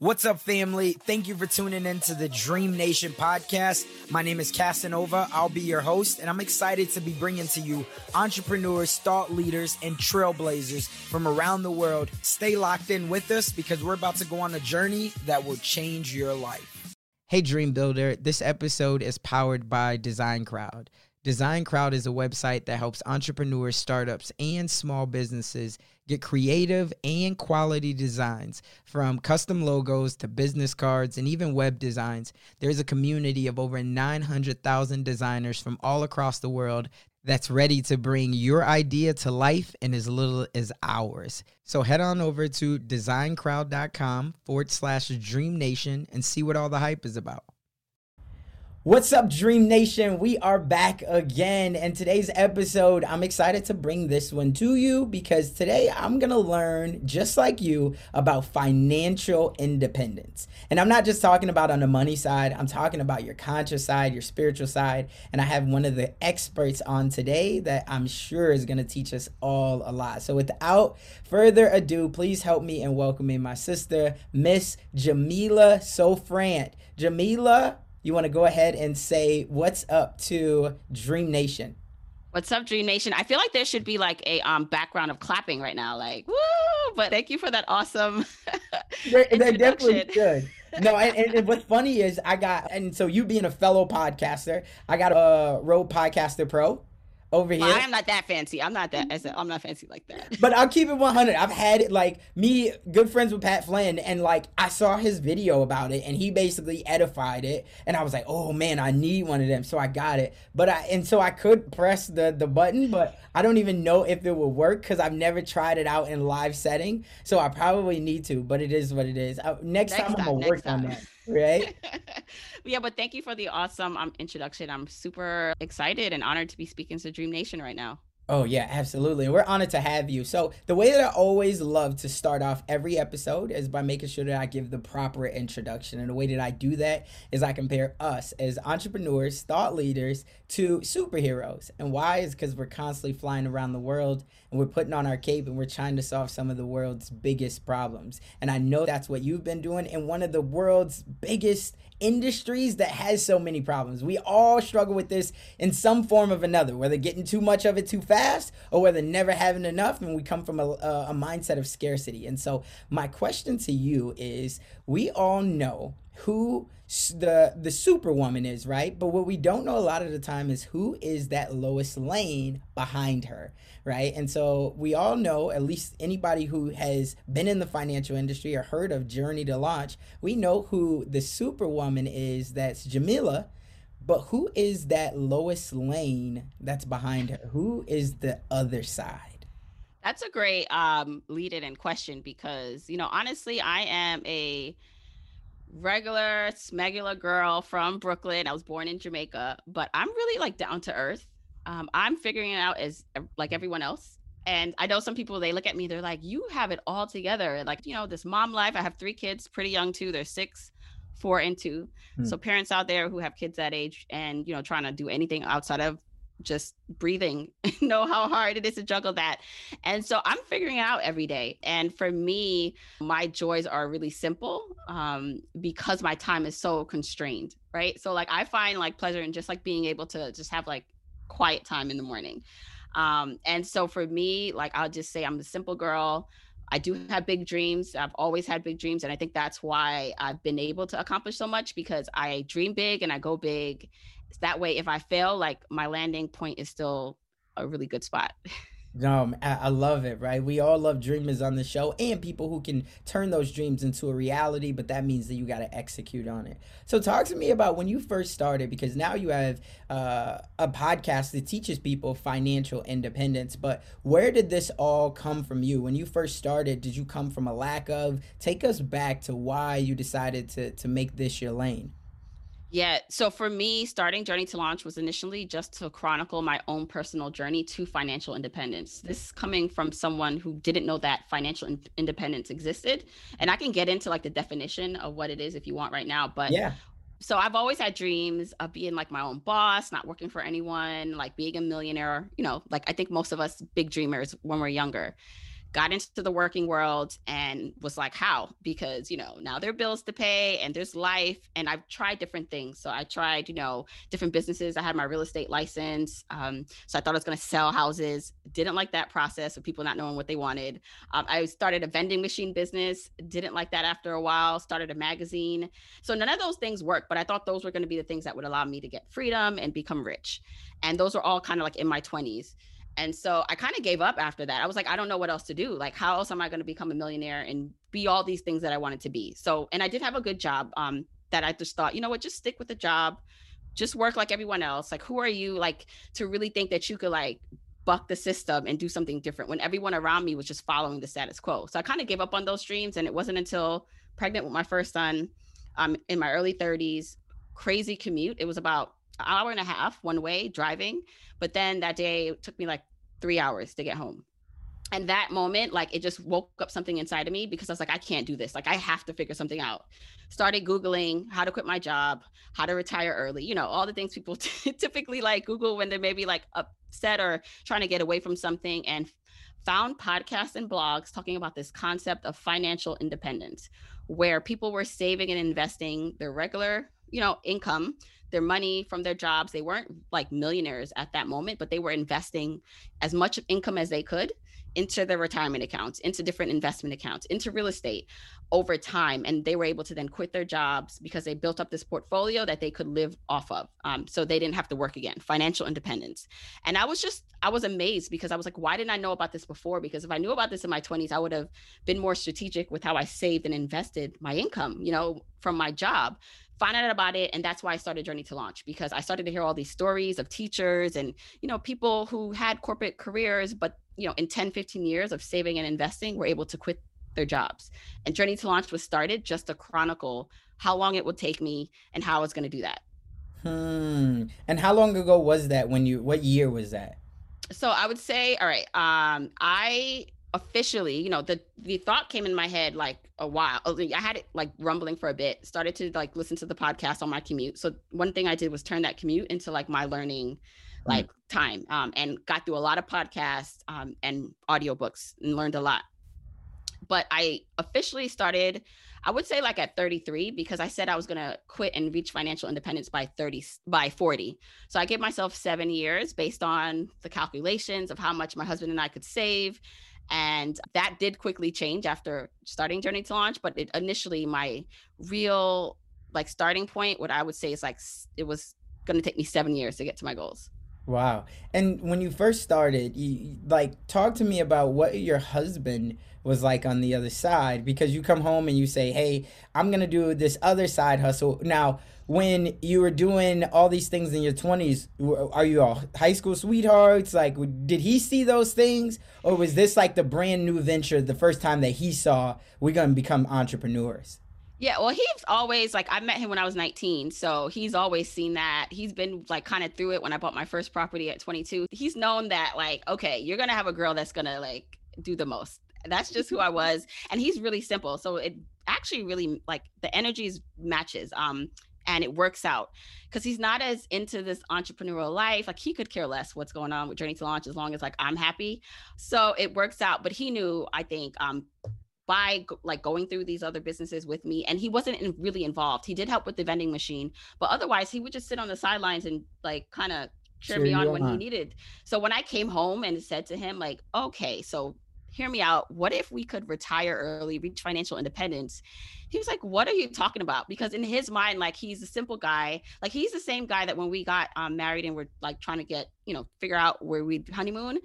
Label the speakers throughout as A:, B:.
A: What's up, family? Thank you for tuning in to the Dream Nation podcast. My name is Casanova. I'll be your host, and I'm excited to be bringing to you entrepreneurs, thought leaders, and trailblazers from around the world. Stay locked in with us because we're about to go on a journey that will change your life. Hey, Dream Builder. This episode is powered by Design Crowd. Design Crowd is a website that helps entrepreneurs, startups, and small businesses get creative and quality designs from custom logos to business cards and even web designs. There's a community of over 900,000 designers from all across the world that's ready to bring your idea to life in as little as hours. So head on over to designcrowd.com forward slash dream nation and see what all the hype is about. What's up, Dream Nation? We are back again. And today's episode, I'm excited to bring this one to you because today I'm going to learn, just like you, about financial independence. And I'm not just talking about on the money side, I'm talking about your conscious side, your spiritual side. And I have one of the experts on today that I'm sure is going to teach us all a lot. So without further ado, please help me in welcoming my sister, Miss Jamila Souffrant. Jamila, you want to go ahead and say what's up to Dream Nation?
B: What's up, Dream Nation? I feel like there should be like a um background of clapping right now, like woo! But thank you for that awesome.
A: they're definitely good. No, and, and, what's funny is I got, and so you being a fellow podcaster, I got a Rode Podcaster Pro over here.
B: I'm not that fancy. I'm not that. I'm not fancy like that.
A: But I'll keep it 100. I've had it like me, good friends with Pat Flynn, and like I saw his video about it, and he basically edified it, and I was like, oh man, I need one of them, so I got it. But I and so I could press the the button, but I don't even know if it will work because I've never tried it out in live setting. So I probably need to, but it is what it is. Uh, next, next, time, time I'm gonna work time. on that right?
B: yeah, but thank you for the awesome um, introduction. I'm super excited and honored to be speaking to Dream Nation right now.
A: Oh, yeah, absolutely. We're honored to have you. So, the way that I always love to start off every episode is by making sure that I give the proper introduction. And the way that I do that is I compare us as entrepreneurs, thought leaders, to superheroes. And why is because we're constantly flying around the world and we're putting on our cape and we're trying to solve some of the world's biggest problems. And I know that's what you've been doing in one of the world's biggest industries that has so many problems. We all struggle with this in some form of another, whether getting too much of it too fast or whether never having enough. And we come from a, a mindset of scarcity. And so, my question to you is we all know who the the superwoman is, right? But what we don't know a lot of the time is who is that Lois Lane behind her, right? And so we all know, at least anybody who has been in the financial industry or heard of Journey to Launch, we know who the superwoman is. That's Jamila. But who is that Lois Lane that's behind her? Who is the other side?
B: That's a great um, lead in question because, you know, honestly, I am a regular smegular girl from Brooklyn. I was born in Jamaica, but I'm really like down to earth. Um, I'm figuring it out as like everyone else. And I know some people they look at me, they're like, "You have it all together." Like you know, this mom life. I have three kids, pretty young too. They're six, four, and two. Hmm. So parents out there who have kids that age and you know trying to do anything outside of just breathing know how hard it is to juggle that. And so i'm figuring out every day. And for me my joys are really simple um, because my time is so constrained right? So like i find like pleasure in just like being able to just have like quiet time in the morning. Um, and so for me like i'll just say i'm a simple girl I do have big dreams. I've always had big dreams. And I think that's why I've been able to accomplish so much because I dream big and I go big that way if i fail like my landing point is still a really good spot
A: No, I love it, right? We all love dreamers on the show and people who can turn those dreams into a reality, but that means that you got to execute on it. So, talk to me about when you first started, because now you have uh, a podcast that teaches people financial independence. But where did this all come from you? When you first started, did you come from a lack of? Take us back to why you decided to, to make this your lane.
B: Yeah. So for me, starting Journey to Launch was initially just to chronicle my own personal journey to financial independence. This coming from someone who didn't know that financial in- independence existed. And I can get into like the definition of what it is if you want right now. But yeah. So I've always had dreams of being like my own boss, not working for anyone, like being a millionaire, you know, like I think most of us big dreamers when we're younger got into the working world and was like, how? Because, you know, now there are bills to pay and there's life. And I've tried different things. So I tried, you know, different businesses. I had my real estate license. Um, so I thought I was going to sell houses. Didn't like that process of people not knowing what they wanted. Um, I started a vending machine business. Didn't like that after a while. Started a magazine. So none of those things worked, but I thought those were going to be the things that would allow me to get freedom and become rich. And those were all kind of like in my 20s. And so I kind of gave up after that. I was like, I don't know what else to do. Like, how else am I going to become a millionaire and be all these things that I wanted to be? So, and I did have a good job um, that I just thought, you know what, just stick with the job, just work like everyone else. Like, who are you like to really think that you could like buck the system and do something different when everyone around me was just following the status quo? So I kind of gave up on those dreams. And it wasn't until pregnant with my first son um, in my early 30s, crazy commute. It was about hour and a half one way driving. But then that day it took me like three hours to get home. And that moment, like it just woke up something inside of me because I was like, I can't do this. Like I have to figure something out. Started Googling how to quit my job, how to retire early, you know, all the things people t- typically like Google when they're maybe like upset or trying to get away from something and found podcasts and blogs talking about this concept of financial independence where people were saving and investing their regular, you know, income their money from their jobs. They weren't like millionaires at that moment, but they were investing as much income as they could into their retirement accounts, into different investment accounts, into real estate over time. And they were able to then quit their jobs because they built up this portfolio that they could live off of. Um, so they didn't have to work again, financial independence. And I was just, I was amazed because I was like, why didn't I know about this before? Because if I knew about this in my 20s, I would have been more strategic with how I saved and invested my income, you know, from my job found out about it and that's why i started journey to launch because i started to hear all these stories of teachers and you know people who had corporate careers but you know in 10 15 years of saving and investing were able to quit their jobs. And journey to launch was started just to chronicle how long it would take me and how i was going to do that.
A: Hmm. And how long ago was that when you what year was that?
B: So i would say all right um i officially, you know, the the thought came in my head like a while. Oh, I had it like rumbling for a bit. Started to like listen to the podcast on my commute. So one thing I did was turn that commute into like my learning like time um, and got through a lot of podcasts um, and audiobooks and learned a lot. But I officially started I would say like at 33 because I said I was going to quit and reach financial independence by 30 by 40. So I gave myself 7 years based on the calculations of how much my husband and I could save and that did quickly change after starting Journey to Launch. But it, initially, my real like starting point, what I would say is like it was going to take me seven years to get to my goals.
A: Wow. And when you first started, you like talk to me about what your husband was like on the other side because you come home and you say, "Hey, I'm going to do this other side hustle." Now, when you were doing all these things in your 20s, are you all high school sweethearts? Like did he see those things or was this like the brand new venture the first time that he saw we're going to become entrepreneurs?
B: Yeah, well, he's always like I met him when I was 19, so he's always seen that. He's been like kind of through it when I bought my first property at 22. He's known that like, okay, you're gonna have a girl that's gonna like do the most. That's just who I was, and he's really simple. So it actually really like the energies matches. Um, and it works out because he's not as into this entrepreneurial life. Like he could care less what's going on with Journey to Launch as long as like I'm happy. So it works out. But he knew, I think, um, by like going through these other businesses with me and he wasn't in, really involved. He did help with the vending machine but otherwise he would just sit on the sidelines and like kind of cheer me on when he needed. So when i came home and said to him like okay so hear me out. What if we could retire early reach financial independence? He was like what are you talking about? Because in his mind like he's a simple guy. Like he's the same guy that when we got um, married and we're like trying to get you know figure out where we honeymoon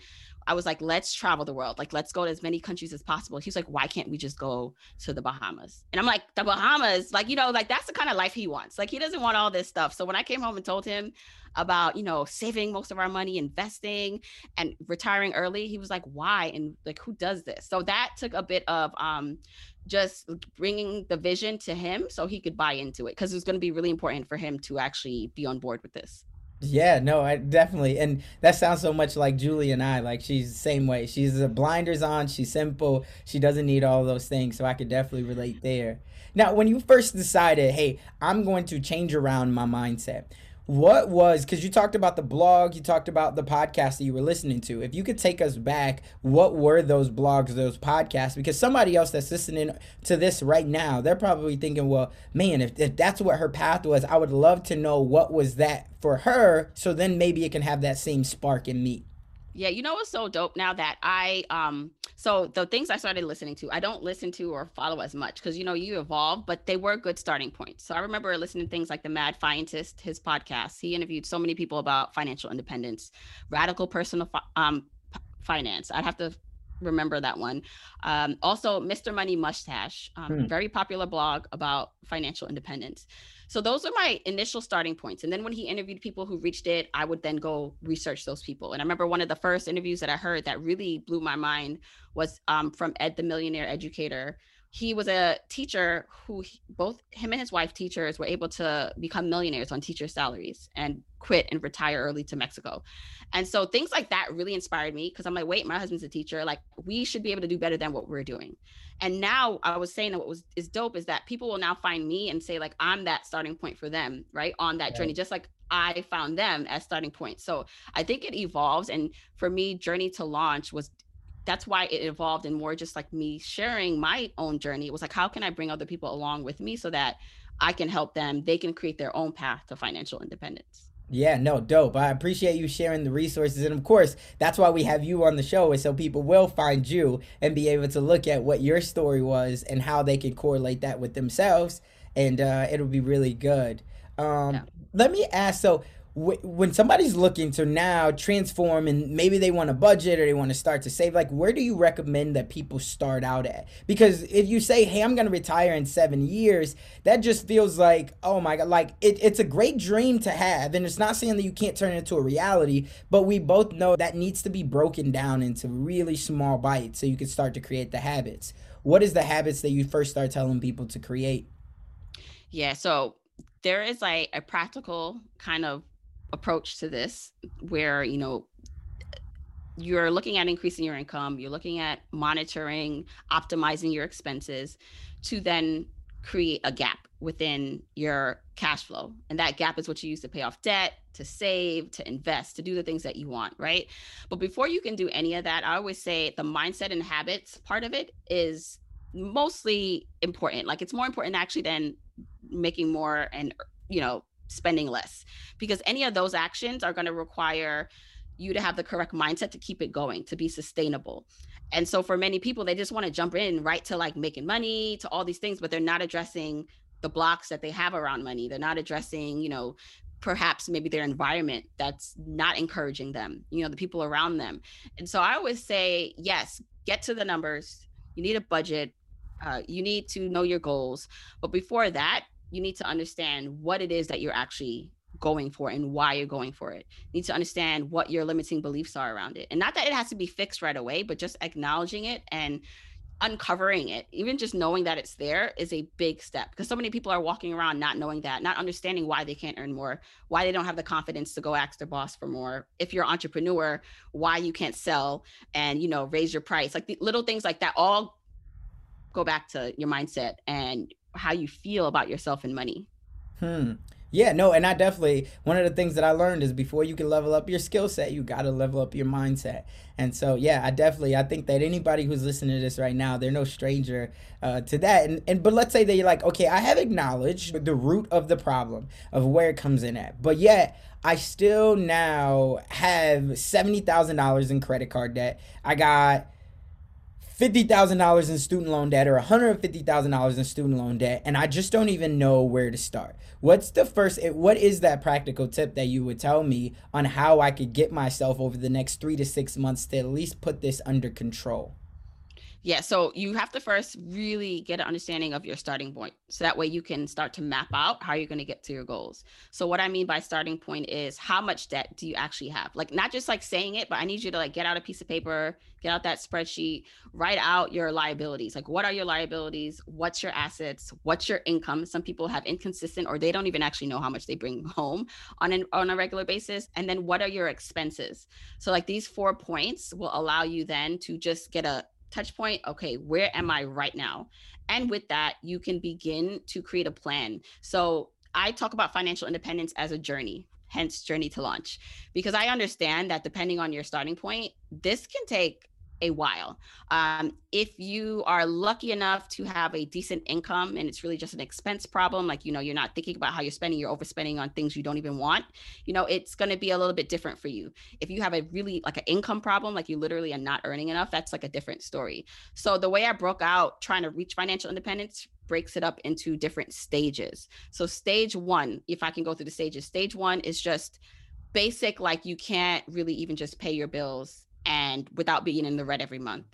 B: I was like, let's travel the world. Like, let's go to as many countries as possible. He's like, why can't we just go to the Bahamas? And I'm like, the Bahamas, like, you know, like that's the kind of life he wants. Like, he doesn't want all this stuff. So when I came home and told him about, you know, saving most of our money, investing and retiring early, he was like, why? And like, who does this? So that took a bit of, um, just bringing the vision to him so he could buy into it because it's going to be really important for him to actually be on board with this.
A: Yeah, no, I definitely, and that sounds so much like Julie and I. Like she's the same way. She's the blinders on. She's simple. She doesn't need all those things. So I could definitely relate there. Now, when you first decided, hey, I'm going to change around my mindset, what was because you talked about the blog you talked about the podcast that you were listening to. If you could take us back what were those blogs those podcasts? Because somebody else that's listening to this right now they're probably thinking well man if, if that's what her path was i would love to know what was that for her so then maybe it can have that same spark in me
B: yeah, you know what's so dope now that I um so the things I started listening to, I don't listen to or follow as much because you know you evolve, but they were good starting points. So I remember listening to things like the Mad Fientist, his podcast. He interviewed so many people about financial independence, radical personal fi- um finance. I'd have to remember that one. Um, also, Mr. Money Mustache, um, hmm. very popular blog about financial independence. So those are my initial starting points. And then when he interviewed people who reached it, I would then go research those people. And I remember one of the first interviews that I heard that really blew my mind was um, from Ed the Millionaire Educator he was a teacher who he, both him and his wife teachers were able to become millionaires on teacher salaries and quit and retire early to Mexico. And so things like that really inspired me because I'm like, wait, my husband's a teacher. Like we should be able to do better than what we're doing. And now I was saying that what was is dope is that people will now find me and say like I'm that starting point for them, right? On that right. journey, just like I found them as starting point. So I think it evolves. And for me, journey to launch was that's why it evolved and more just like me sharing my own journey. It was like, how can I bring other people along with me so that I can help them? They can create their own path to financial independence.
A: Yeah, no, dope. I appreciate you sharing the resources. And of course, that's why we have you on the show, is so people will find you and be able to look at what your story was and how they can correlate that with themselves. And uh, it'll be really good. Um, yeah. Let me ask so, when somebody's looking to now transform and maybe they want a budget or they want to start to save like where do you recommend that people start out at? Because if you say hey i'm going to retire in seven years that just feels like oh my god like it, it's a great dream to have and it's not saying that you can't turn it into a reality but we both know that needs to be broken down into really small bites so you can start to create the habits. What is the habits that you first start telling people to create?
B: Yeah so there is like a practical kind of approach to this where you know you're looking at increasing your income you're looking at monitoring optimizing your expenses to then create a gap within your cash flow. And that gap is what you use to pay off debt to save to invest to do the things that you want right? But before you can do any of that i always say the mindset and habits part of it is mostly important. Like it's more important actually than making more and you know spending less because any of those actions are going to require you to have the correct mindset to keep it going to be sustainable. And so for many people they just want to jump in right to like making money to all these things but they're not addressing the blocks that they have around money. They're not addressing you know perhaps maybe their environment that's not encouraging them you know the people around them. And so i always say yes get to the numbers. You need a budget. Uh, you need to know your goals. But before that you need to understand what it is that you're actually going for and why you're going for it. You need to understand what your limiting beliefs are around it. And not that it has to be fixed right away, but just acknowledging it and uncovering it, even just knowing that it's there is a big step because so many people are walking around not knowing that, not understanding why they can't earn more, why they don't have the confidence to go ask their boss for more. If you're an entrepreneur, why you can't sell and, you know, raise your price. Like the little things like that all go back to your mindset and how you feel about yourself and money.
A: Hmm. Yeah, no, and I definitely one of the things that I learned is before you can level up your skill set, you got to level up your mindset. And so, yeah, I definitely I think that anybody who's listening to this right now, they're no stranger uh, to that. And and but let's say that you're like, okay, I have acknowledged the root of the problem of where it comes in at, but yet I still now have seventy thousand dollars in credit card debt. I got $50,000 in student loan debt or $150,000 in student loan debt and I just don't even know where to start. What's the first eh, what is that practical tip that you would tell me on how I could get myself over the next 3 to 6 months to at least put this under control?
B: Yeah, so you have to first really get an understanding of your starting point. So that way you can start to map out how you're going to get to your goals. So what I mean by starting point is how much debt do you actually have? Like not just like saying it, but I need you to like get out a piece of paper, get out that spreadsheet, write out your liabilities. Like what are your liabilities? What's your assets? What's your income? Some people have inconsistent or they don't even actually know how much they bring home on an on a regular basis. And then what are your expenses? So like these four points will allow you then to just get a touch point okay where am i right now? And with that you can begin to create a plan. So i talk about financial independence as a journey hence journey to launch. Because i understand that depending on your starting point this can take a while. Um, if you are lucky enough to have a decent income and it's really just an expense problem, like, you know, you're not thinking about how you're spending, you're overspending on things you don't even want, you know, it's going to be a little bit different for you. If you have a really like an income problem, like you literally are not earning enough, that's like a different story. So the way I broke out trying to reach financial independence breaks it up into different stages. So stage one, if I can go through the stages, stage one is just basic, like you can't really even just pay your bills and without being in the red every month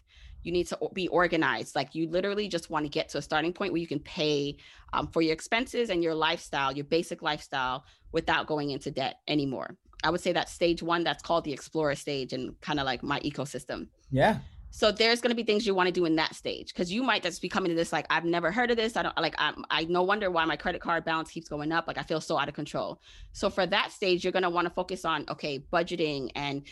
B: you need to be organized like you literally just want to get to a starting point where you can pay um, for your expenses and your lifestyle your basic lifestyle without going into debt anymore i would say that stage one that's called the explorer stage and kind of like my ecosystem
A: yeah
B: so there's going to be things you want to do in that stage because you might just be coming to this like I've never heard of this. I don't like I'm, I no wonder why my credit card balance keeps going up. Like I feel so out of control. So for that stage, you're going to want to focus on okay budgeting and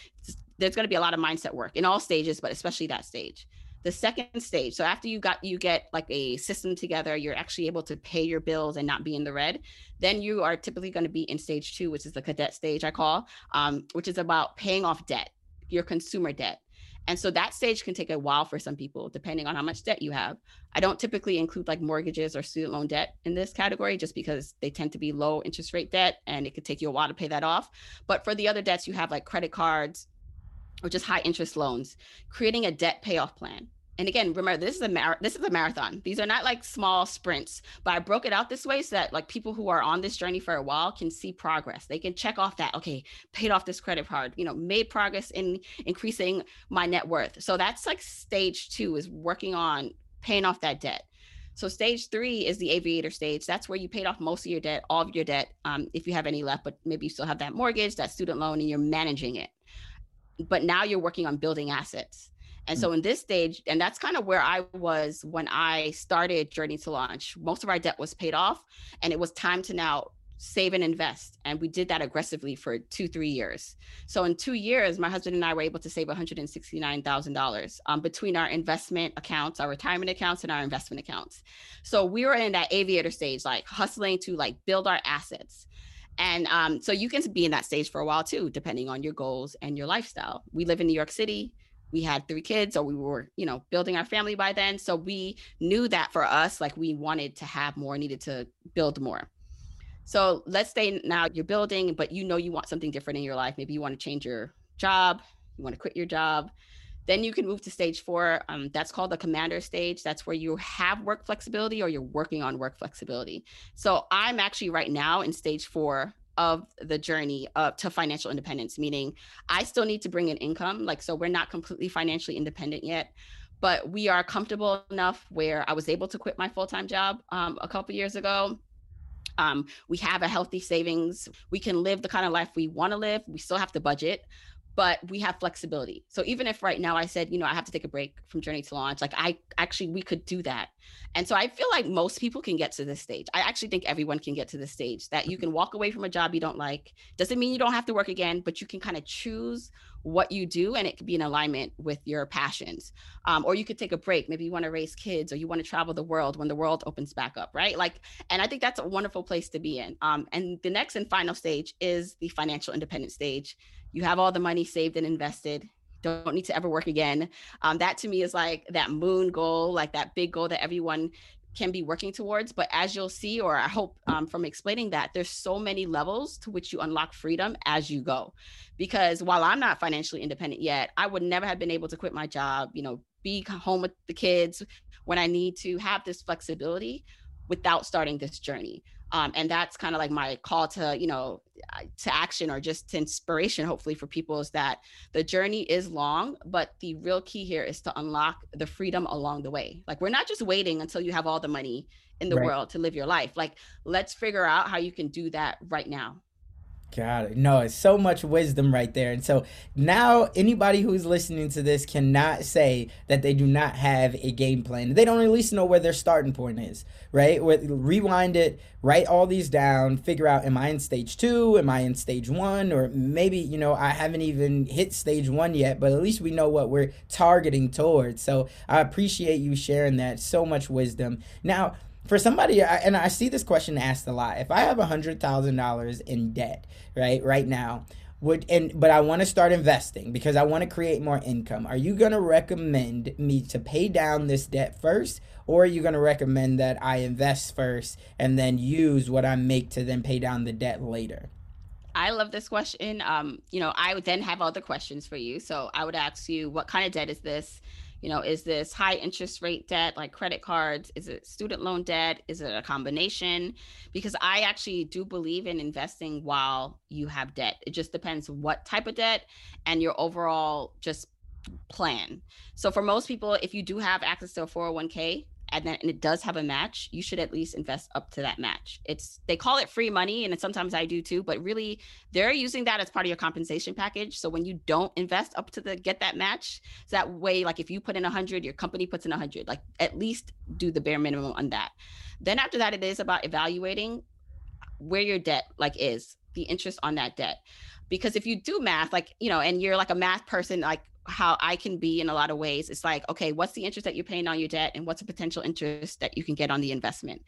B: there's going to be a lot of mindset work in all stages, but especially that stage. The second stage, so after you got you get like a system together, you're actually able to pay your bills and not be in the red. Then you are typically going to be in stage two, which is the cadet stage I call, um, which is about paying off debt, your consumer debt. And so that stage can take a while for some people, depending on how much debt you have. I don't typically include like mortgages or student loan debt in this category just because they tend to be low interest rate debt and it could take you a while to pay that off. But for the other debts, you have like credit cards, or just high interest loans, creating a debt payoff plan. And again, remember this is a mar- this is a marathon. These are not like small sprints, but I broke it out this way so that like people who are on this journey for a while can see progress. They can check off that okay, paid off this credit card, you know, made progress in increasing my net worth. So that's like stage 2 is working on paying off that debt. So stage three is the aviator stage. That's where you paid off most of your debt, all of your debt, um, if you have any left, but maybe you still have that mortgage, that student loan, and you're managing it but now you're working on building assets. And so mm. in this stage, and that's kind of where I was when I started Journey to Launch. Most of our debt was paid off, and it was time to now save and invest. And we did that aggressively for two, three years. So in two years, my husband and I were able to save $169,000 um, between our investment accounts, our retirement accounts, and our investment accounts. So we were in that aviator stage, like hustling to like build our assets. And um, so you can be in that stage for a while too, depending on your goals and your lifestyle. We live in New York City. We had three kids, or we were, you know, building our family by then. So we knew that for us, like we wanted to have more, needed to build more. So let's say now you're building, but you know you want something different in your life. Maybe you want to change your job, you want to quit your job. Then you can move to stage four. Um, that's called the commander stage. That's where you have work flexibility or you're working on work flexibility. So I'm actually right now in stage four of the journey up to financial independence, meaning I still need to bring in income. Like, so we're not completely financially independent yet, but we are comfortable enough where I was able to quit my full time job um, a couple years ago. Um, we have a healthy savings. We can live the kind of life we want to live. We still have to budget, but we have flexibility. So even if right now I said, you know, I have to take a break from Journey to Launch, like I actually we could do that. And so I feel like most people can get to this stage. I actually think everyone can get to this stage that you can walk away from a job you don't like. Doesn't mean you don't have to work again, but you can kind of choose what you do and it could be in alignment with your passions. Um, or you could take a break. Maybe you want to raise kids or you want to travel the world when the world opens back up, right? Like, and I think that's a wonderful place to be in. Um, and the next and final stage is the financial independence stage you have all the money saved and invested don't need to ever work again um, that to me is like that moon goal like that big goal that everyone can be working towards. But as you'll see, or I hope um, from explaining that, there's so many levels to which you unlock freedom as you go. Because while I'm not financially independent yet, I would never have been able to quit my job, you know, be home with the kids when I need to have this flexibility without starting this journey um, and that's kind of like my call to you know to action or just to inspiration hopefully for people is that the journey is long but the real key here is to unlock the freedom along the way. Like we're not just waiting until you have all the money in the right. world to live your life. Like let's figure out how you can do that right now
A: Got it. No, it's so much wisdom right there. And so now anybody who's listening to this cannot say that they do not have a game plan. They don't at least know where their starting point is, right? Rewind it, write all these down, figure out am I in stage two? Am I in stage one? Or maybe, you know, I haven't even hit stage one yet, but at least we know what we're targeting towards. So I appreciate you sharing that. So much wisdom. Now, for somebody and i see this question asked a lot if i have hundred thousand dollars in debt right right now would and but i want to start investing because i want to create more income are you going to recommend me to pay down this debt first or are you going to recommend that i invest first and then use what i make to then pay down the debt later
B: I love this question. Um, you know, I would then have other questions for you. So I would ask you, what kind of debt is this? You know is this high interest rate debt like credit cards? Is it student loan debt? Is it a combination? Because i actually do believe in investing while you have debt. It just depends what type of debt and your overall just plan. So for most people if you do have access to a 401k and then and it does have a match, you should at least invest up to that match. It's they call it free money, and sometimes I do too, but really they're using that as part of your compensation package. So when you don't invest up to the get that match, so that way, like if you put in a hundred, your company puts in a hundred, like at least do the bare minimum on that. Then after that, it is about evaluating where your debt like is, the interest on that debt. Because if you do math, like, you know, and you're like a math person, like how I can be in a lot of ways. It's like, okay, what's the interest that you're paying on your debt and what's the potential interest that you can get on the investment?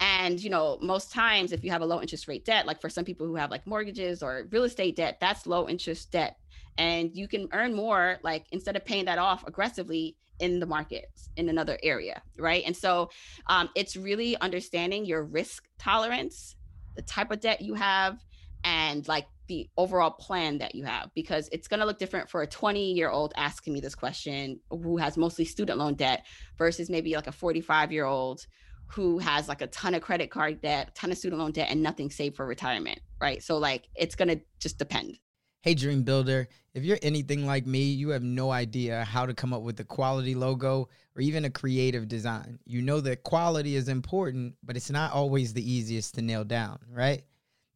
B: And, you know, most times if you have a low interest rate debt, like for some people who have like mortgages or real estate debt, that's low interest debt. And you can earn more, like instead of paying that off aggressively in the market in another area. Right. And so um, it's really understanding your risk tolerance, the type of debt you have, and like the overall plan that you have because it's going to look different for a 20 year old asking me this question who has mostly student loan debt versus maybe like a 45 year old who has like a ton of credit card debt, ton of student loan debt, and nothing saved for retirement, right? So like it's gonna just depend.
A: Hey, Dream Builder, if you're anything like me, you have no idea how to come up with a quality logo or even a creative design. You know that quality is important, but it's not always the easiest to nail down, right?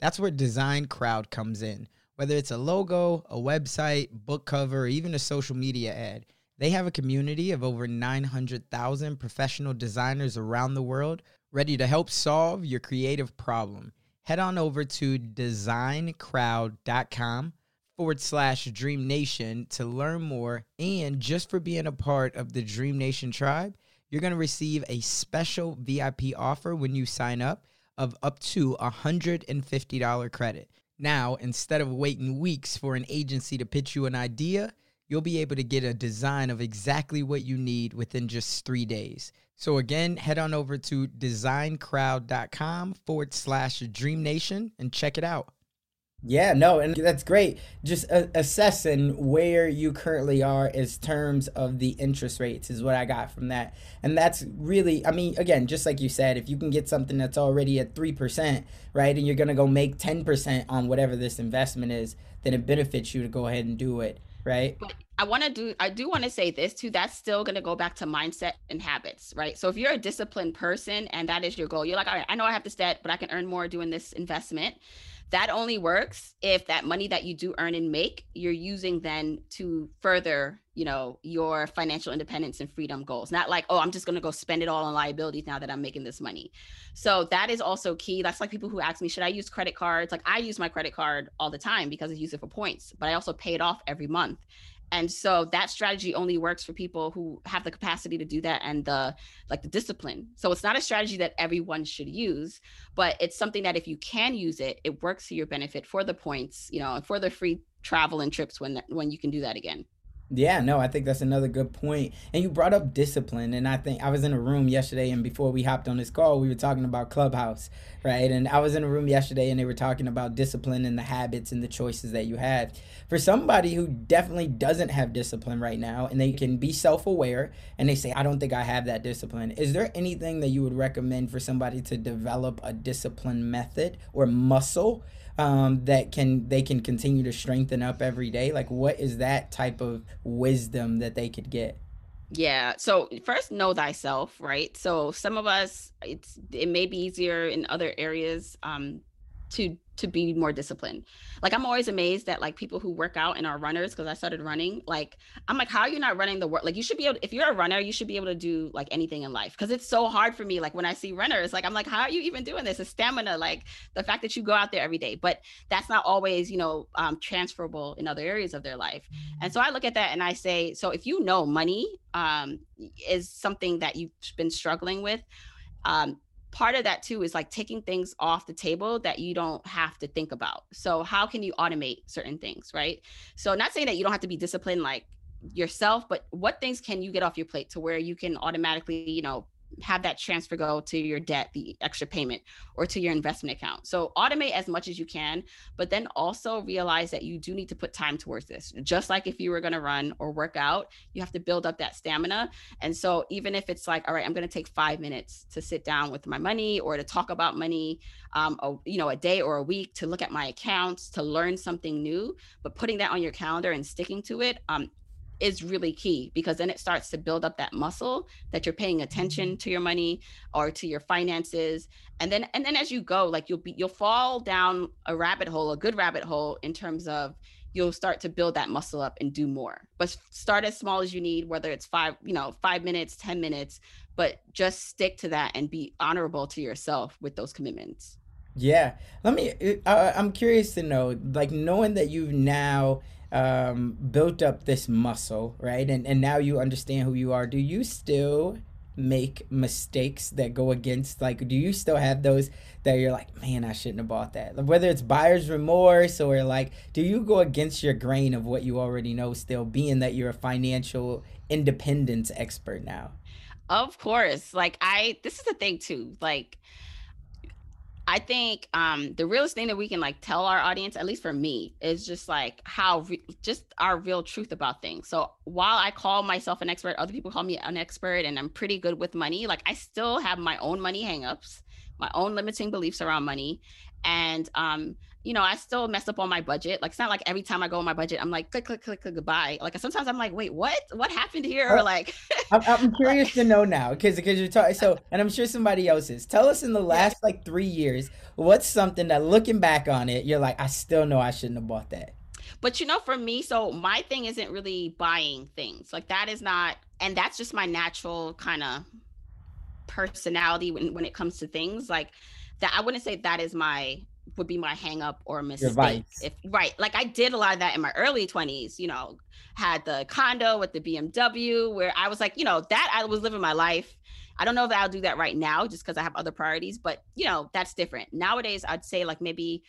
A: That's where Design Crowd comes in. Whether it's a logo, a website, book cover, or even a social media ad, they have a community of over 900,000 professional designers around the world ready to help solve your creative problem. Head on over to designcrowd.com forward slash Dream Nation to learn more. And just for being a part of the Dream Nation tribe, you're going to receive a special VIP offer when you sign up of up to $150 credit. Now, instead of waiting weeks for an agency to pitch you an idea, you'll be able to get a design of exactly what you need within just three days. So, again, head on over to designcrowd.com forward slash Dream Nation and check it out. Yeah, no, and that's great. Just assessing where you currently are as terms of the interest rates is what I got from that. And that's really, I mean, again, just like you said, if you can get something that's already at 3%, right, and you're going to go make 10% on whatever this investment is, then it benefits you to go ahead and do it, right?
B: But I want to do, I do want to say this too. That's still going to go back to mindset and habits, right? So if you're a disciplined person and that is your goal, you're like, all right, I know I have this debt, but I can earn more doing this investment that only works if that money that you do earn and make you're using then to further you know your financial independence and freedom goals. Not like oh i'm just going to go spend it all on liabilities now that i'm making this money. So that is also key. That's like people who ask me should i use credit cards? Like i use my credit card all the time because i use it for points but i also pay it off every month and so that strategy only works for people who have the capacity to do that and the like the discipline. So it's not a strategy that everyone should use but it's something that if you can use it it works to your benefit for the points you know for the free travel and trips when when you can do that again
A: Yeah, no, I think that's another good point. And you brought up discipline. And I think I was in a room yesterday, and before we hopped on this call, we were talking about Clubhouse, right? And I was in a room yesterday, and they were talking about discipline and the habits and the choices that you had. For somebody who definitely doesn't have discipline right now, and they can be self aware, and they say, I don't think I have that discipline, is there anything that you would recommend for somebody to develop a discipline method or muscle? Um, that can they can continue to strengthen up every day? Like, what is that type of wisdom that they could get?
B: Yeah. So first, know thyself, right? So some of us, it's it may be easier in other areas um, to to be more disciplined. Like I'm always amazed that like people who work out and are runners because I started running. Like I'm like, how are you not running the work? Like you should be able. if you're a runner, you should be able to do like anything in life because it's so hard for me. Like when I see runners, like I'm like, how are you even doing this? A stamina, like the fact that you go out there every day. But that's not always, you know, um, transferable in other areas of their life. And so I look at that and I say, so if you know money um, is something that you've been struggling with. Um, part of that too is like taking things off the table that you don't have to think about. So how can you automate certain things, right? So not saying that you don't have to be disciplined like yourself, but what things can you get off your plate to where you can automatically, you know, have that transfer go to your debt, the extra payment, or to your investment account. So automate as much as you can, but then also realize that you do need to put time towards this. Just like if you were going to run or work out, you have to build up that stamina. And so even if it's like, all right, I'm going to take five minutes to sit down with my money or to talk about money, um, a, you know, a day or a week to look at my accounts to learn something new, but putting that on your calendar and sticking to it, um, is really key because then it starts to build up that muscle that you're paying attention mm-hmm. to your money or to your finances. And then and then as you go like you'll be you'll fall down a rabbit hole a good rabbit hole in terms of you'll start to build that muscle up and do more. But start as small as you need whether it's five you know five minutes ten minutes but just stick to that and be honorable to yourself with those commitments
A: yeah let me uh, i'm curious to know like knowing that you've now um, built up this muscle, right? And and now you understand who you are. Do you still make mistakes that go against like do you still have those that you're like man i shouldn't have bought that whether it's buyer's remorse or like do you go against your grain of what you already know still being that you're a financial independence expert now
B: of course like i this is the thing too like I think um, the realest thing that we can like tell our audience, at least for me, is just like how re- just our real truth about things. So while I call myself an expert, other people call me an expert, and I'm pretty good with money. Like I still have my own money hangups, my own limiting beliefs around money, and um, you know, I still mess up on my budget. Like it's not like every time I go on my budget, I'm like click, click, click, click, goodbye. Like sometimes I'm like, wait, what? What happened here? Or oh, like,
A: I'm, I'm, curious to know now because because you're talking. So, and I'm sure somebody else is. Tell us in the last yeah. like three years, what's something that looking back on it, you're like, I still know I shouldn't have bought that.
B: But you know, for me, so my thing isn't really buying things. Like that is not, and that's just my natural kind of personality when when it comes to things like that. I wouldn't say that is my would be my hang up or mistake. If right, like I did a lot of that in my early 20s, you know, had the condo with the BMW where I was like, you know, that I was living my life. I don't know if I'll do that right now just because I have other priorities, but you know, that's different. Nowadays, I'd say like maybe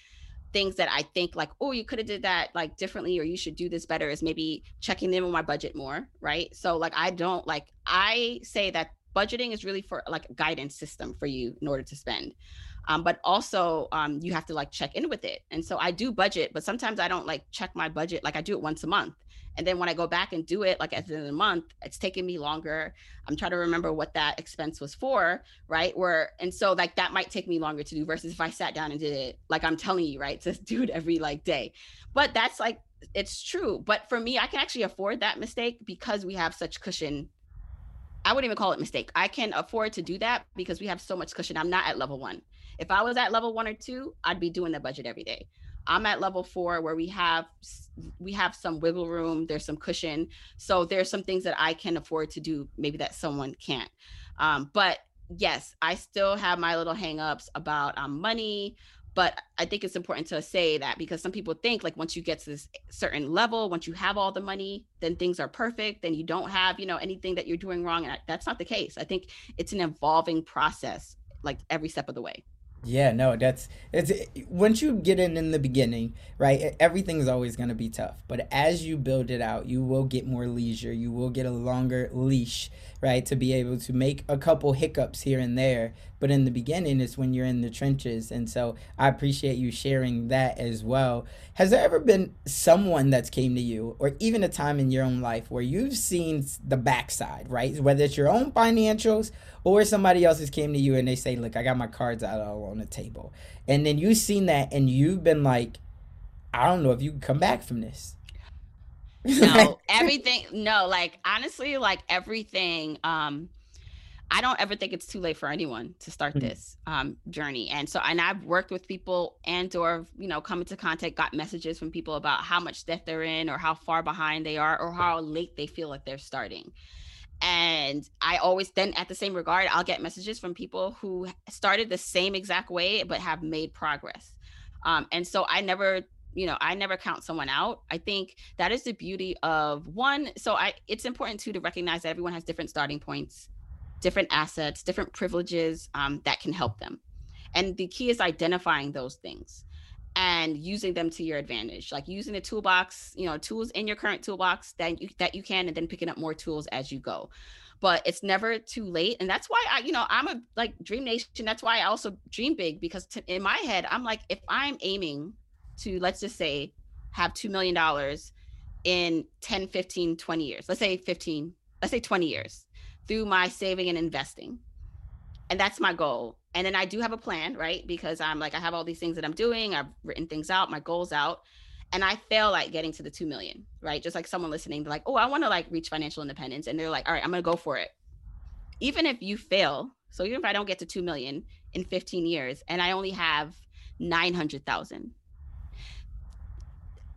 B: things that I think like, oh, you could have did that like differently or you should do this better is maybe checking in with my budget more, right? So like I don't like I say that budgeting is really for like a guidance system for you in order to spend um, but also um, you have to like check in with it. And so i do budget but sometimes i don't like check my budget like i do it once a month. And then when i go back and do it like at the end of the month it's taking me longer. I'm trying to remember what that expense was for right? Where and so like that might take me longer to do versus if i sat down and did it like i'm telling you right to do it every like day. But that's like it's true. But for me i can actually afford that mistake because we have such cushion I wouldn't even call it mistake. I can afford to do that because we have so much cushion. I'm not at level one. If I was at level one or two, I'd be doing the budget every day. I'm at level four where we have we have some wiggle room. There's some cushion. So there's some things that I can afford to do, maybe that someone can't. Um, but yes, I still have my little hangups about um, money, but i think it's important to say that because some people think like once you get to this certain level once you have all the money then things are perfect then you don't have you know anything that you're doing wrong and that's not the case i think it's an evolving process like every step of the way
A: Yeah, no, that's it's once you get in in the beginning, right? Everything's always going to be tough, but as you build it out, you will get more leisure. You will get a longer leash, right, to be able to make a couple hiccups here and there. But in the beginning, it's when you're in the trenches, and so I appreciate you sharing that as well. Has there ever been someone that's came to you, or even a time in your own life where you've seen the backside, right? Whether it's your own financials or somebody else has came to you and they say, "Look, I got my cards out all on the table," and then you've seen that and you've been like, "I don't know if you can come back from this."
B: No, everything. No, like honestly, like everything. Um, I don't ever think it's too late for anyone to start mm-hmm. this um, journey. And so, and I've worked with people and or, you know, come into contact, got messages from people about how much debt they're in or how far behind they are or how late they feel like they're starting. And i always then at the same regard i'll get messages from people who started the same exact way but have made progress. Um, and so i never you know i never count someone out. I think that is the beauty of one so i it's important too to recognize that everyone has different starting points different assets different privileges um, that can help them. And the key is identifying those things and using them to your advantage. Like using the toolbox you know tools in your current toolbox that you that you can and then picking up more tools as you go. But it's never too late and that's why i you know i'm a like dream nation. That's why i also dream big because to, in my head i'm like if i'm aiming to let's just say have $2 million in 10 15 20 years let's say 15 let's say 20 years through my saving and investing and that's my goal and then I do have a plan, right? Because I'm like, I have all these things that I'm doing. I've written things out, my goals out, and I fail like getting to the two million, right? Just like someone listening, be like, oh, I want to like reach financial independence, and they're like, all right, I'm gonna go for it. Even if you fail, so even if I don't get to two million in 15 years, and I only have nine hundred thousand.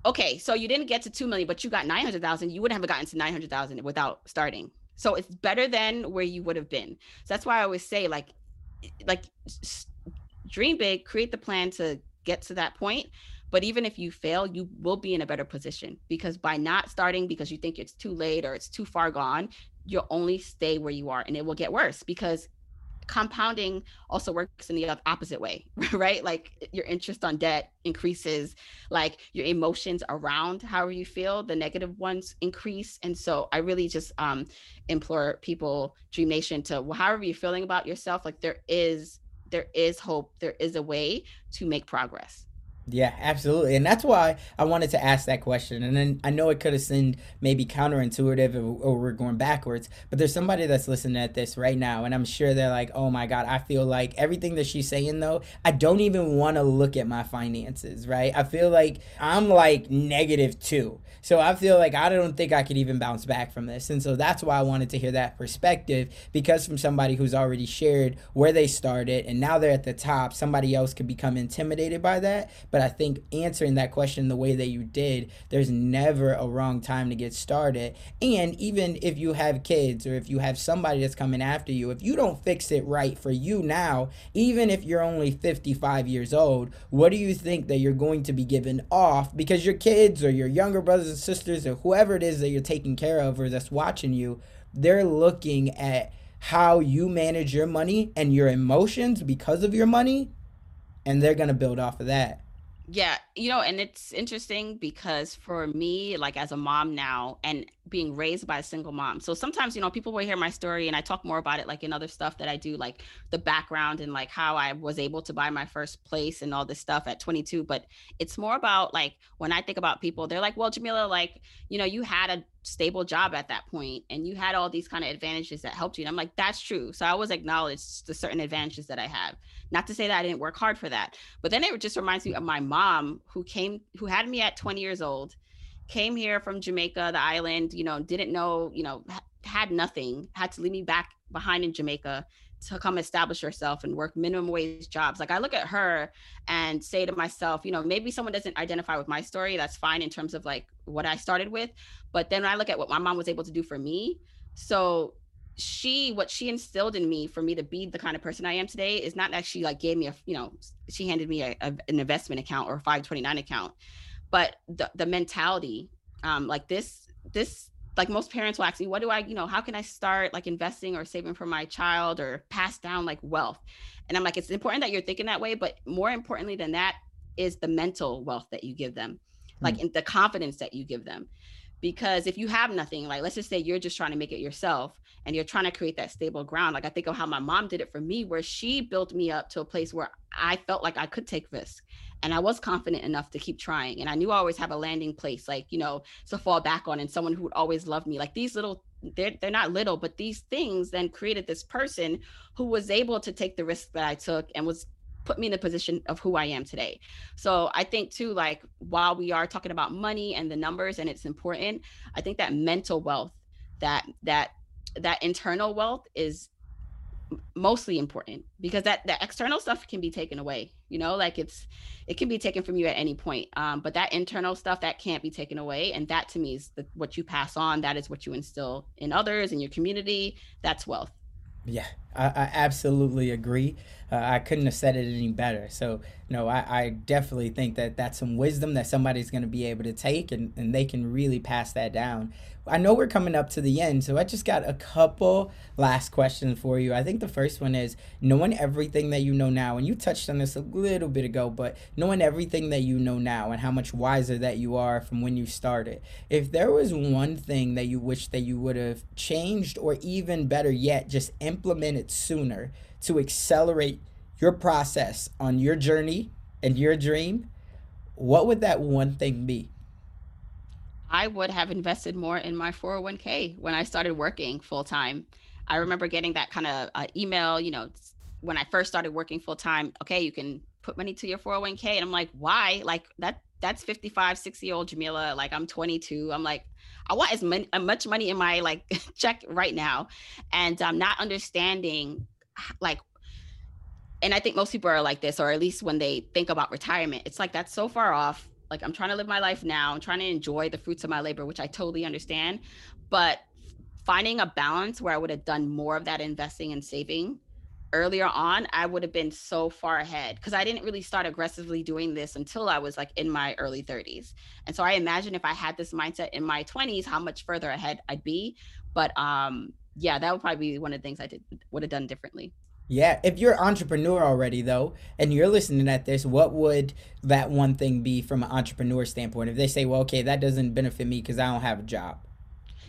B: Okay, so you didn't get to two million, but you got nine hundred thousand. You wouldn't have gotten to nine hundred thousand without starting. So it's better than where you would have been. So that's why I always say, like, like dream big, create the plan to get to that point. But even if you fail, you will be in a better position because by not starting because you think it's too late or it's too far gone, you'll only stay where you are and it will get worse because compounding also works in the opposite way right? Like your interest on debt increases like your emotions around how you feel the negative ones increase. And so i really just um implore people dream nation to well, however you're feeling about yourself like there is there is hope there is a way to make progress
A: yeah, absolutely. And that's why I wanted to ask that question. And then I know it could have seemed maybe counterintuitive or, we're going backwards, but there's somebody that's listening at this right now. And I'm sure they're like, oh my God, I feel like everything that she's saying, though, I don't even want to look at my finances, right? I feel like I'm like negative two. So I feel like I don't think I could even bounce back from this. And so that's why I wanted to hear that perspective because from somebody who's already shared where they started and now they're at the top, somebody else could become intimidated by that but I think answering that question the way that you did, there's never a wrong time to get started. And even if you have kids or if you have somebody that's coming after you, if you don't fix it right for you now, even if you're only 55 years old, what do you think that you're going to be given off because your kids or your younger brothers and sisters or whoever it is that you're taking care of or that's watching you, they're looking at how you manage your money and your emotions because of your money and they're going to build off of that.
B: Yeah, you know, and it's interesting because for me, like as a mom now and being raised by a single mom. So sometimes, you know, people will hear my story and I talk more about it like in other stuff that I do, like the background and like how I was able to buy my first place and all this stuff at 22. But it's more about like when I think about people, they're like, well, Jamila, like, you know, you had a stable job at that point and you had all these kind of advantages that helped you. And I'm like, that's true. So I always acknowledge the certain advantages that I have. Not to say that I didn't work hard for that, but then it just reminds me of my mom who came, who had me at 20 years old, came here from Jamaica, the island, you know, didn't know, you know, had nothing, had to leave me back behind in Jamaica to come establish herself and work minimum wage jobs. Like I look at her and say to myself, you know, maybe someone doesn't identify with my story. That's fine in terms of like what I started with. But then when I look at what my mom was able to do for me. So she what she instilled in me for me to be the kind of person I am today is not that she like gave me a you know she handed me a, a, an investment account or a 529 account but the the mentality um like this this like most parents will ask me, what do I, you know, how can I start like investing or saving for my child or pass down like wealth? And I'm like, it's important that you're thinking that way, but more importantly than that is the mental wealth that you give them, like mm. the confidence that you give them. Because if you have nothing, like let's just say you're just trying to make it yourself and you're trying to create that stable ground. Like I think of how my mom did it for me, where she built me up to a place where I felt like I could take risks and I was confident enough to keep trying. And I knew I always have a landing place, like, you know, to fall back on and someone who would always love me. Like these little, they're, they're not little, but these things then created this person who was able to take the risk that I took and was put me in the position of who I am today. So I think too, like while we are talking about money and the numbers and it's important, I think that mental wealth, that that that internal wealth is mostly important because that that external stuff can be taken away you know like it's it can be taken from you at any point um, but that internal stuff that can't be taken away. And that to me is the, what you pass on. That is what you instill in others in your community. That's wealth.
A: Yeah i, I absolutely agree uh, i couldn't have said it any better so no I, I definitely think that that's some wisdom that somebody's going to be able to take and, and they can really pass that down I know we're coming up to the end, so I just got a couple last questions for you. I think the first one is knowing everything that you know now, and you touched on this a little bit ago, but knowing everything that you know now and how much wiser that you are from when you started. If there was one thing that you wish that you would have changed, or even better yet, just implemented sooner to accelerate your process on your journey and your dream, what would that one thing be?
B: I would have invested more in my 401k when I started working full time. I remember getting that kind of uh, email, you know, when I first started working full time. Okay, you can put money to your 401k. And I'm like, why? Like that that's 55, 60 year old Jamila. Like I'm 22. I'm like, I want as, many, as much money in my like check right now. And I'm um, not understanding like and I think most people are like this, or at least when they think about retirement, it's like that's so far off like I'm trying to live my life now. I'm trying to enjoy the fruits of my labor, which I totally understand. But finding a balance where I would have done more of that investing and saving earlier on, I would have been so far ahead because I didn't really start aggressively doing this until I was like in my early 30s. And so I imagine if I had this mindset in my 20s, how much further ahead I'd be. But um, yeah, that would probably be one of the things I did would have done differently.
A: Yeah, if you're an entrepreneur already though, and you're listening at this, what would that one thing be from an entrepreneur standpoint? If they say, "Well, okay, that doesn't benefit me because I don't have a job."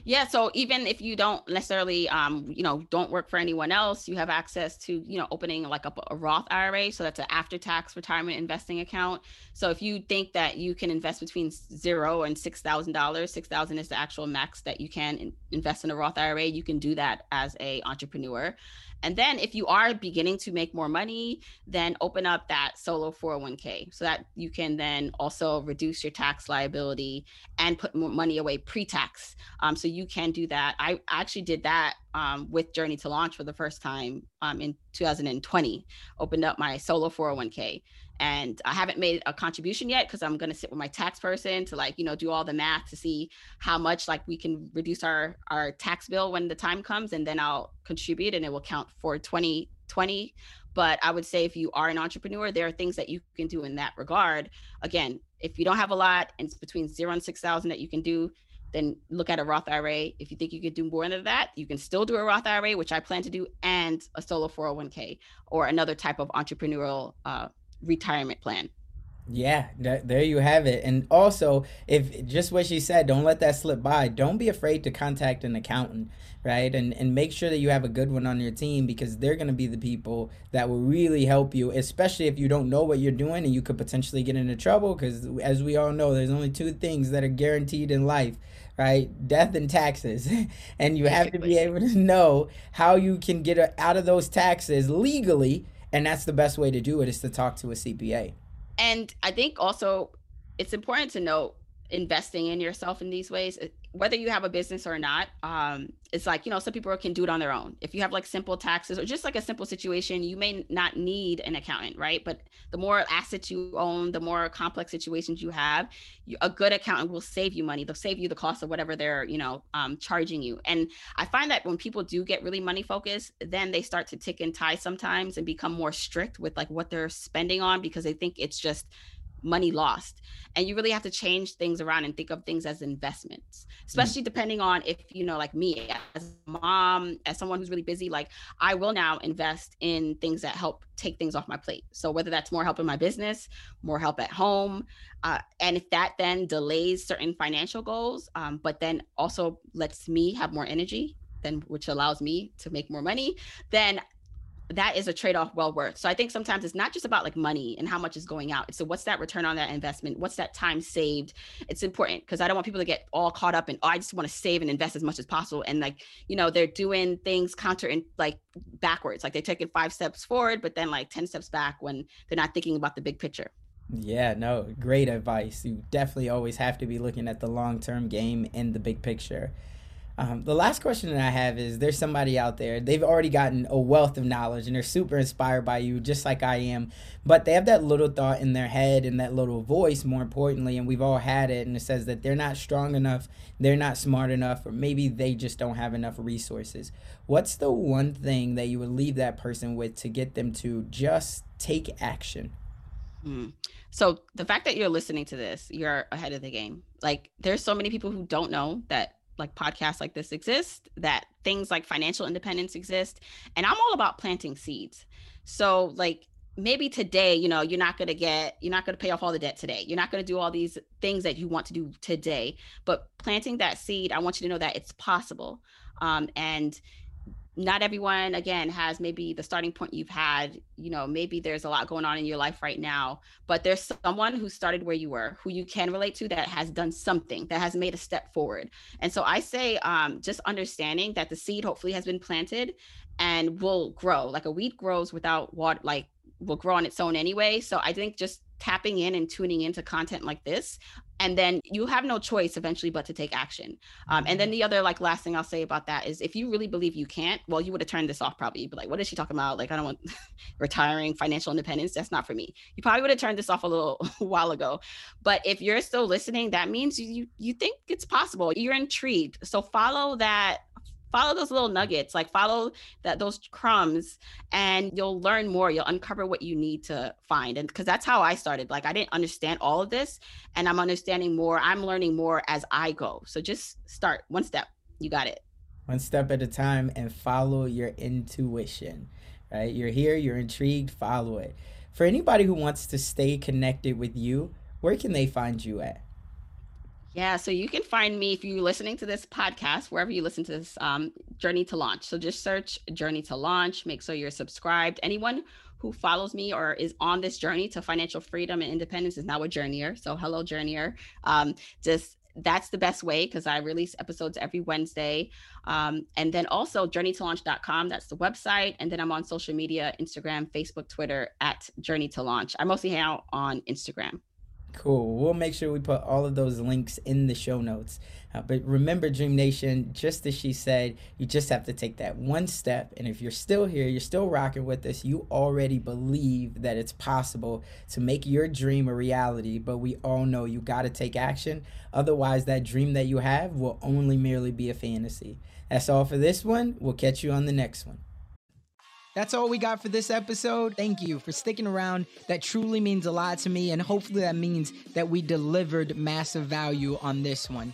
B: Yeah, so even if you don't necessarily, um, you know, don't work for anyone else, you have access to, you know, opening like a, a Roth IRA. So that's an after-tax retirement investing account. So if you think that you can invest between zero and six thousand dollars, six thousand is the actual max that you can in, invest in a Roth IRA. You can do that as a entrepreneur. And then if you are beginning to make more money, then open up that solo 401k so that you can then also reduce your tax liability and put more money away pre-tax. Um, so you can do that. I actually did that um, with Journey to Launch for the first time um, in 2020, opened up my solo 401k and I haven't made a contribution yet because I'm to sit with my tax person to like you know do all the math to see how much like we can reduce our our tax bill when the time comes and then I'll contribute and it will count for 2020 but I would say if you are an entrepreneur there are things that you can do in that regard again if you don't have a lot and it's between 0 and 6000 that you can do then look at a Roth IRA. If you think you could do more than that, you can still do a Roth IRA, which I plan to do, and a solo 401k or another type of entrepreneurial uh, retirement plan.
A: Yeah, there you have it. And also, if just what she said, don't let that slip by. Don't be afraid to contact an accountant, right? And and make sure that you have a good one on your team because they're going to be the people that will really help you, especially if you don't know what you're doing and you could potentially get into trouble because as we all know, there's only two things that are guaranteed in life, right? Death and taxes. and you have to be able to know how you can get out of those taxes legally and that's the best way to do it is to talk to a CPA.
B: And I think also it's important to note investing in yourself in these ways whether you have a business or not um, it's like you know some people can do it on their own. If you have like simple taxes or just like a simple situation you may not need an accountant right? But the more assets you own the more complex situations you have you, a good accountant will save you money. They'll save you the cost of whatever they're you know um, charging you. And i find that when people do get really money focused then they start to tick and tie sometimes and become more strict with like what they're spending on because they think it's just money lost and you really have to change things around and think of things as investments especially mm. depending on if you know like me as a mom as someone who's really busy like i will now invest in things that help take things off my plate so whether that's more help in my business more help at home uh, and if that then delays certain financial goals um, but then also lets me have more energy then which allows me to make more money then that is a trade-off well worth. So I think sometimes it's not just about like money and how much is going out. So what's that return on that investment? What's that time saved? It's important because I don't want people to get all caught up in oh, I just want to save and invest as much as possible. And like, you know, they're doing things counter and like backwards. Like they're taking five steps forward, but then like 10 steps back when they're not thinking about the big picture.
A: Yeah, no, great advice. You definitely always have to be looking at the long term game and the big picture. Um, the last question that I have is there's somebody out there, they've already gotten a wealth of knowledge and they're super inspired by you, just like I am, but they have that little thought in their head and that little voice, more importantly, and we've all had it, and it says that they're not strong enough, they're not smart enough, or maybe they just don't have enough resources. What's the one thing that you would leave that person with to get them to just take action?
B: Mm. So the fact that you're listening to this, you're ahead of the game. Like there's so many people who don't know that like podcasts like this exist, that things like financial independence exist. And I'm all about planting seeds. So like maybe today, you know, you're not going to get, you're not going to pay off all the debt today. You're not going to do all these things that you want to do today. But planting that seed, I want you to know that it's possible. Um, and not everyone again has maybe the starting point you've had you know maybe there's a lot going on in your life right now but there's someone who started where you were who you can relate to that has done something that has made a step forward. And so i say um, just understanding that the seed hopefully has been planted and will grow. Like a weed grows without water like will grow on its own anyway. So i think just tapping in and tuning into content like this and then you have no choice eventually but to take action. Um, and then mm-hmm. the other like last thing i'll say about that is if you really believe you can't well you would have turned this off probably. You'd be like what is she talking about? Like i don't want retiring financial independence? That's not for me. You probably would have turned this off a little while ago. But if you're still listening that means you you think it's possible. You're intrigued. So follow that follow those little nuggets like follow that those crumbs and you'll learn more you'll uncover what you need to find and because that's how i started like i didn't understand all of this and i'm understanding more i'm learning more as i go so just start one step you got it.
A: One step at a time and follow your intuition right? You're here you're intrigued follow it. For anybody who wants to stay connected with you where can they find you at
B: yeah, so you can find me if you're listening to this podcast, wherever you listen to this um, Journey to Launch. So just search Journey to Launch, make sure you're subscribed. Anyone who follows me or is on this journey to financial freedom and independence is now a journeyer. So hello, journeyer. Um, just that's the best way because I release episodes every Wednesday. Um, and then also journeytolaunch.com, that's the website. And then I'm on social media Instagram, Facebook, Twitter at Journey to Launch. I mostly hang out on Instagram.
A: Cool. We'll make sure we put all of those links in the show notes. Uh, but remember, Dream Nation, just as she said, you just have to take that one step. And if you're still here, you're still rocking with us, you already believe that it's possible to make your dream a reality. But we all know you got to take action. Otherwise, that dream that you have will only merely be a fantasy. That's all for this one. We'll catch you on the next one. That's all we got for this episode. Thank you for sticking around. That truly means a lot to me, and hopefully, that means that we delivered massive value on this one.